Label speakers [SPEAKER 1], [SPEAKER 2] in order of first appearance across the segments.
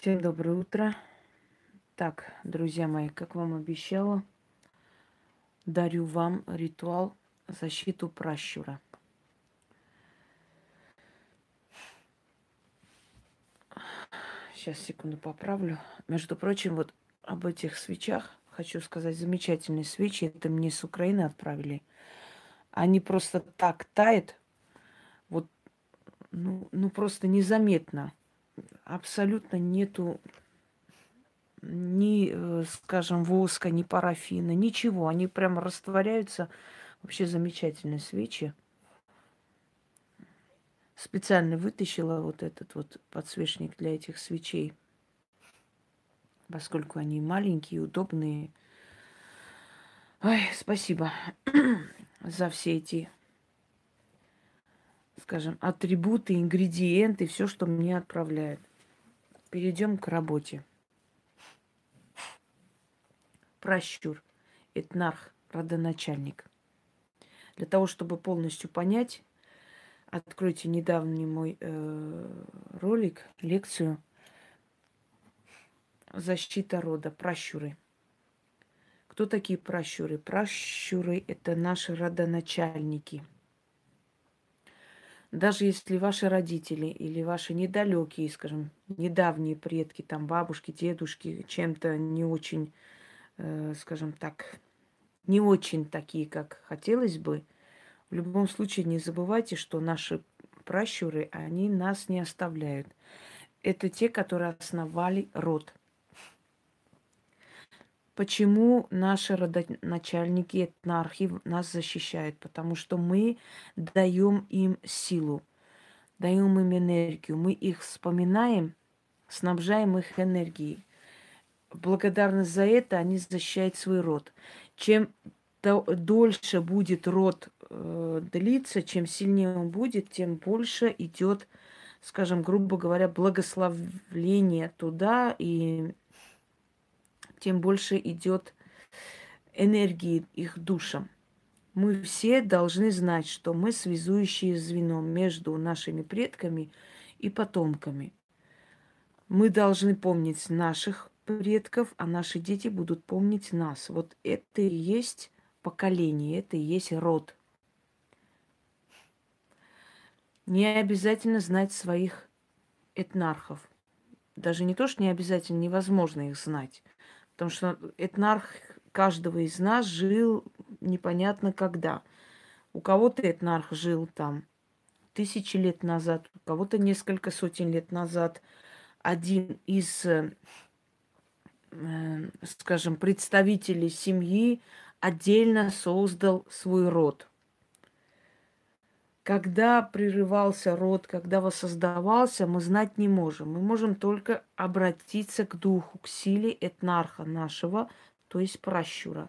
[SPEAKER 1] Всем доброе утро. Так, друзья мои, как вам обещала, дарю вам ритуал защиту пращура. Сейчас, секунду, поправлю. Между прочим, вот об этих свечах хочу сказать. Замечательные свечи. Это мне с Украины отправили. Они просто так тают. Вот, ну, ну просто незаметно абсолютно нету ни, э, скажем, воска, ни парафина, ничего. Они прямо растворяются. Вообще замечательные свечи. Специально вытащила вот этот вот подсвечник для этих свечей, поскольку они маленькие, удобные. Ой, спасибо за все эти скажем, атрибуты, ингредиенты, все, что мне отправляют. Перейдем к работе. Пращур, этнарх, родоначальник. Для того, чтобы полностью понять, откройте недавний мой э, ролик, лекцию «Защита рода. Пращуры». Кто такие пращуры? Пращуры – это наши родоначальники – даже если ваши родители или ваши недалекие, скажем, недавние предки, там бабушки, дедушки, чем-то не очень, э, скажем так, не очень такие, как хотелось бы, в любом случае не забывайте, что наши пращуры, они нас не оставляют. Это те, которые основали род. Почему наши родоначальники, этнархи нас защищают? Потому что мы даем им силу, даем им энергию. Мы их вспоминаем, снабжаем их энергией. Благодарность за это они защищают свой род. Чем дольше будет род э, длиться, чем сильнее он будет, тем больше идет, скажем, грубо говоря, благословление туда и тем больше идет энергии их душам. Мы все должны знать, что мы связующие звено между нашими предками и потомками. Мы должны помнить наших предков, а наши дети будут помнить нас. Вот это и есть поколение, это и есть род. Не обязательно знать своих этнархов. Даже не то, что не обязательно, невозможно их знать. Потому что этнарх каждого из нас жил непонятно когда. У кого-то этнарх жил там тысячи лет назад, у кого-то несколько сотен лет назад. Один из, э, скажем, представителей семьи отдельно создал свой род. Когда прерывался род, когда воссоздавался, мы знать не можем. Мы можем только обратиться к духу, к силе этнарха нашего, то есть пращура,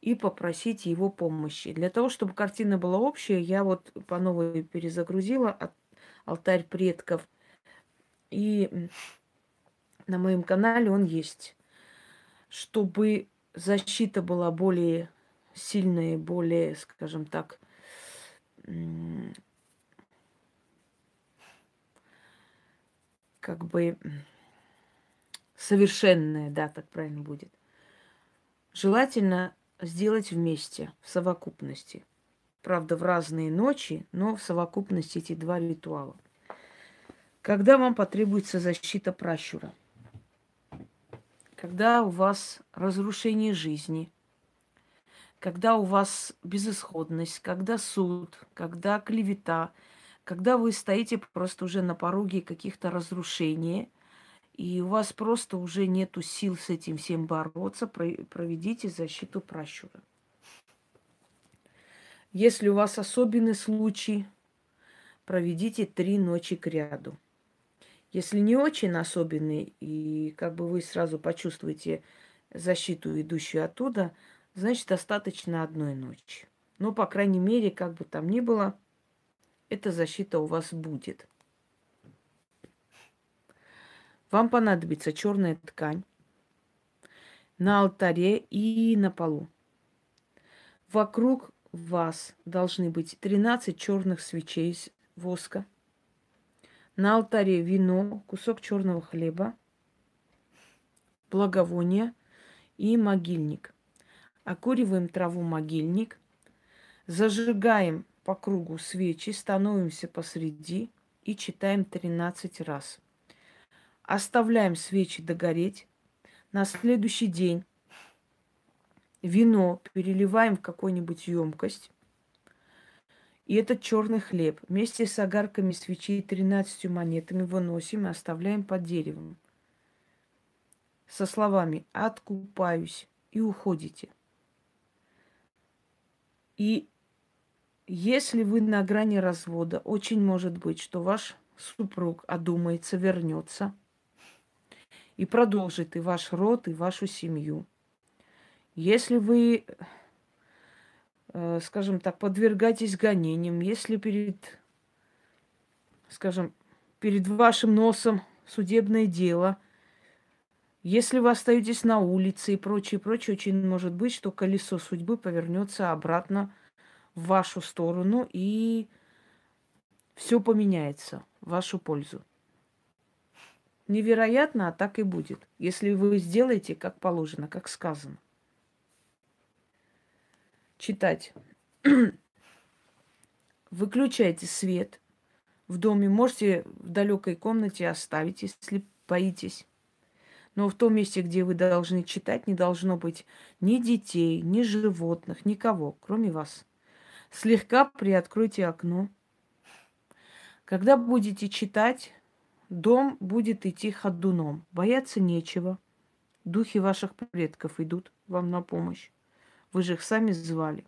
[SPEAKER 1] и попросить его помощи. Для того, чтобы картина была общая, я вот по новой перезагрузила алтарь предков. И на моем канале он есть. Чтобы защита была более сильная, более, скажем так, как бы совершенное, да, так правильно будет. Желательно сделать вместе, в совокупности. Правда, в разные ночи, но в совокупности эти два ритуала. Когда вам потребуется защита пращура? Когда у вас разрушение жизни – когда у вас безысходность, когда суд, когда клевета, когда вы стоите просто уже на пороге каких-то разрушений, и у вас просто уже нету сил с этим всем бороться, проведите защиту пращура. Если у вас особенный случай, проведите три ночи к ряду. Если не очень особенный, и как бы вы сразу почувствуете защиту, идущую оттуда, значит, достаточно одной ночи. Но, по крайней мере, как бы там ни было, эта защита у вас будет. Вам понадобится черная ткань на алтаре и на полу. Вокруг вас должны быть 13 черных свечей из воска. На алтаре вино, кусок черного хлеба, благовония и могильник. Окуриваем траву могильник, зажигаем по кругу свечи, становимся посреди и читаем 13 раз. Оставляем свечи догореть. На следующий день вино переливаем в какую-нибудь емкость. И этот черный хлеб вместе с огарками свечей 13 монетами выносим и оставляем под деревом. Со словами «откупаюсь» и уходите. И если вы на грани развода, очень может быть, что ваш супруг одумается, вернется и продолжит и ваш род, и вашу семью. Если вы Э, скажем так, подвергаетесь гонениям, если перед, скажем, перед вашим носом судебное дело, если вы остаетесь на улице и прочее, прочее, очень может быть, что колесо судьбы повернется обратно в вашу сторону и все поменяется в вашу пользу. Невероятно, а так и будет, если вы сделаете как положено, как сказано читать. Выключайте свет в доме. Можете в далекой комнате оставить, если боитесь. Но в том месте, где вы должны читать, не должно быть ни детей, ни животных, никого, кроме вас. Слегка приоткройте окно. Когда будете читать, дом будет идти ходуном. Бояться нечего. Духи ваших предков идут вам на помощь. Вы же их сами звали.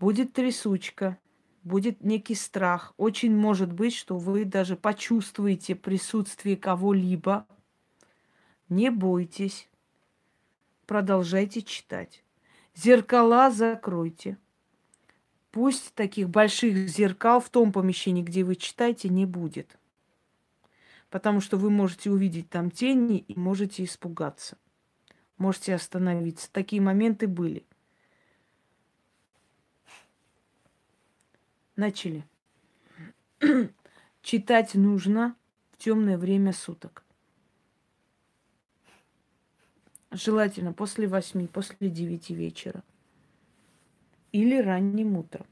[SPEAKER 1] Будет трясучка, будет некий страх. Очень может быть, что вы даже почувствуете присутствие кого-либо. Не бойтесь. Продолжайте читать. Зеркала закройте. Пусть таких больших зеркал в том помещении, где вы читаете, не будет. Потому что вы можете увидеть там тени и можете испугаться можете остановиться. Такие моменты были. Начали. Читать нужно в темное время суток. Желательно после восьми, после девяти вечера. Или ранним утром.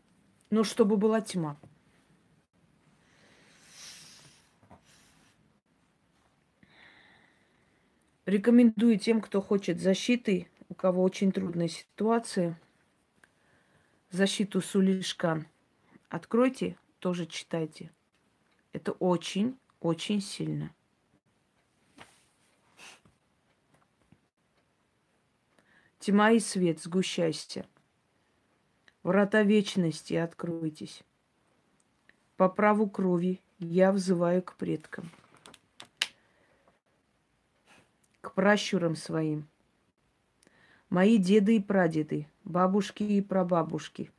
[SPEAKER 1] Но чтобы была тьма. Рекомендую тем, кто хочет защиты, у кого очень трудная ситуация, защиту Сулишкан. Откройте, тоже читайте. Это очень, очень сильно. Тьма и свет, сгущайся. Врата вечности откройтесь. По праву крови я взываю к предкам к пращурам своим. Мои деды и прадеды, бабушки и прабабушки,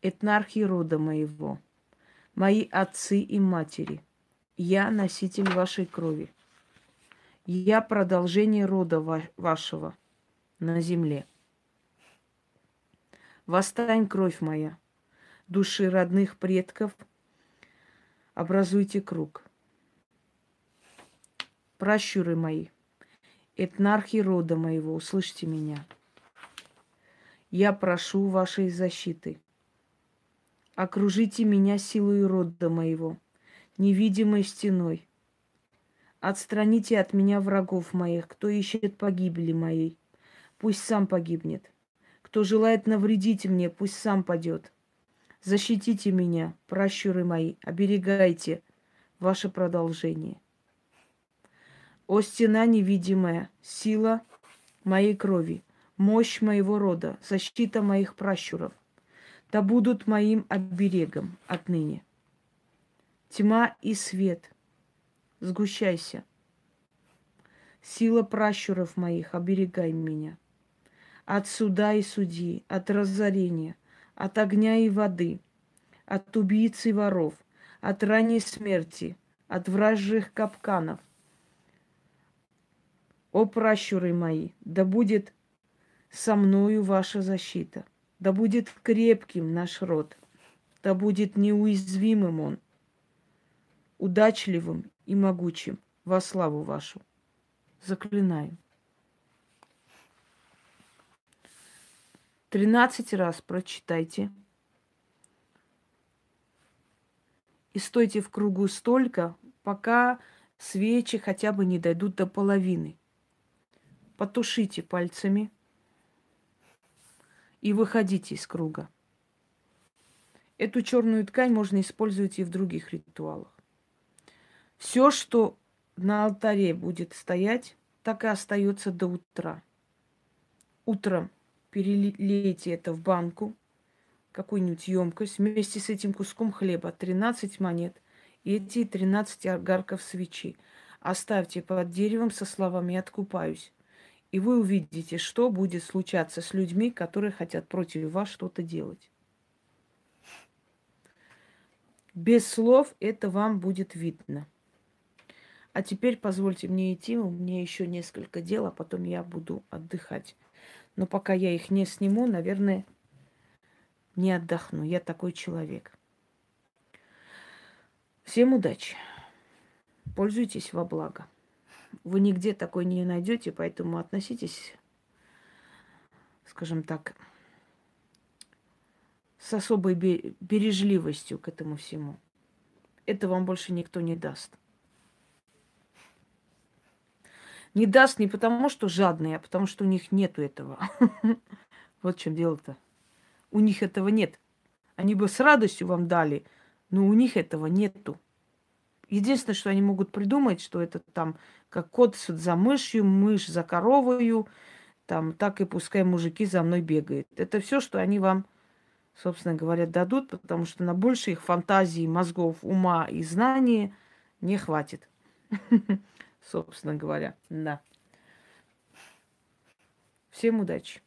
[SPEAKER 1] этнархи рода моего, мои отцы и матери, я носитель вашей крови. Я продолжение рода ва- вашего на земле. Восстань, кровь моя, души родных предков, образуйте круг. Пращуры мои – этнархи рода моего, услышьте меня. Я прошу вашей защиты. Окружите меня силой рода моего, невидимой стеной. Отстраните от меня врагов моих, кто ищет погибели моей. Пусть сам погибнет. Кто желает навредить мне, пусть сам падет. Защитите меня, пращуры мои, оберегайте ваше продолжение. О стена невидимая, сила моей крови, мощь моего рода, защита моих пращуров, да будут моим оберегом отныне. Тьма и свет, сгущайся. Сила пращуров моих, оберегай меня. От суда и судьи, от разорения, от огня и воды, от убийц и воров, от ранней смерти, от вражьих капканов – о пращуры мои, да будет со мною ваша защита, да будет крепким наш род, да будет неуязвимым он, удачливым и могучим во славу вашу. Заклинаю. 13 раз прочитайте. И стойте в кругу столько, пока свечи хотя бы не дойдут до половины. Потушите пальцами и выходите из круга. Эту черную ткань можно использовать и в других ритуалах. Все, что на алтаре будет стоять, так и остается до утра. Утром перелейте это в банку, какую-нибудь емкость, вместе с этим куском хлеба, 13 монет и эти 13 огарков свечи. Оставьте под деревом со словами «откупаюсь». И вы увидите, что будет случаться с людьми, которые хотят против вас что-то делать. Без слов это вам будет видно. А теперь позвольте мне идти, у меня еще несколько дел, а потом я буду отдыхать. Но пока я их не сниму, наверное, не отдохну. Я такой человек. Всем удачи. Пользуйтесь во благо. Вы нигде такой не найдете, поэтому относитесь, скажем так, с особой бережливостью к этому всему. Это вам больше никто не даст. Не даст не потому, что жадные, а потому, что у них нету этого. Вот в чем дело-то. У них этого нет. Они бы с радостью вам дали, но у них этого нету. Единственное, что они могут придумать, что это там как кот за мышью, мышь за коровою, там так и пускай мужики за мной бегают. Это все, что они вам, собственно говоря, дадут, потому что на больше их фантазии, мозгов, ума и знания не хватит. собственно говоря. Да. Всем удачи.